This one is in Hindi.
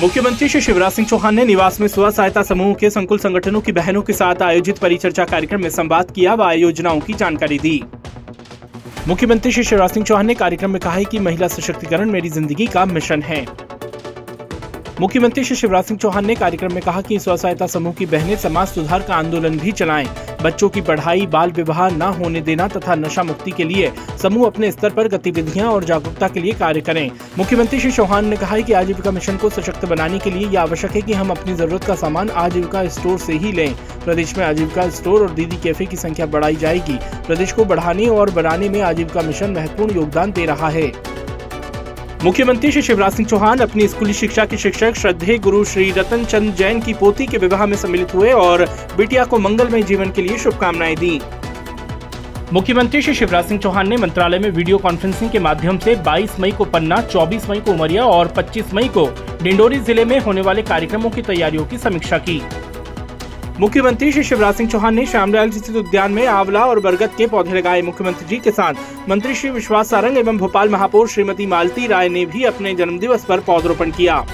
मुख्यमंत्री श्री शिवराज सिंह चौहान ने निवास में स्व सहायता समूह के संकुल संगठनों की बहनों के साथ आयोजित परिचर्चा कार्यक्रम में संवाद किया व योजनाओं की जानकारी दी। मुख्यमंत्री श्री शिवराज सिंह चौहान ने कार्यक्रम में कहा कि महिला सशक्तिकरण मेरी ज़िंदगी का मिशन है। मुख्यमंत्री श्री शिवराज सिंह चौहान ने कार्यक्रम में कहा कि स्व सहायता समूह की बहनें समाज सुधार का आंदोलन भी चलाएँ। बच्चों की पढ़ाई, बाल विवाह न होने देना तथा नशा मुक्ति के लिए समूह अपने स्तर पर गतिविधियाँ और जागरूकता के लिए कार्य करें। मुख्यमंत्री श्री चौहान ने कहा कि आजीविका मिशन को सशक्त बनाने के लिए यह आवश्यक है कि हम अपनी ज़रूरत का सामान आजीविका स्टोर से ही लें। प्रदेश में आजीविका स्टोर और दीदी कैफ़े की संख्या बढ़ाई जाएगी। प्रदेश को बढ़ाने और बनाने में आजीविका मिशन महत्वपूर्ण योगदान दे रहा है। मुख्यमंत्री श्री शिवराज सिंह चौहान अपनी स्कूली शिक्षा के शिक्षक श्रद्धे गुरु श्री रतन चंद जैन की पोती के विवाह में सम्मिलित हुए और बिटिया को मंगलमय जीवन के लिए शुभकामनाएँ दी। मुख्यमंत्री श्री शिवराज सिंह चौहान ने मंत्रालय में वीडियो कॉन्फ्रेंसिंग के माध्यम से 22 मई को पन्ना 24 मई को उमरिया और 25 मई को डिंडोरी ज़िले में होने वाले कार्यक्रमों की तैयारियों की समीक्षा की। मुख्यमंत्री श्री शिवराज सिंह चौहान ने श्यामलाल स्थित उद्यान में आंवला और बरगद के पौधे लगाए मुख्यमंत्री जी के साथ। मंत्री श्री विश्वास सारंग एवं भोपाल महापौर श्रीमती मालती राय ने भी अपने जन्मदिवस पर पौधरोपण किया।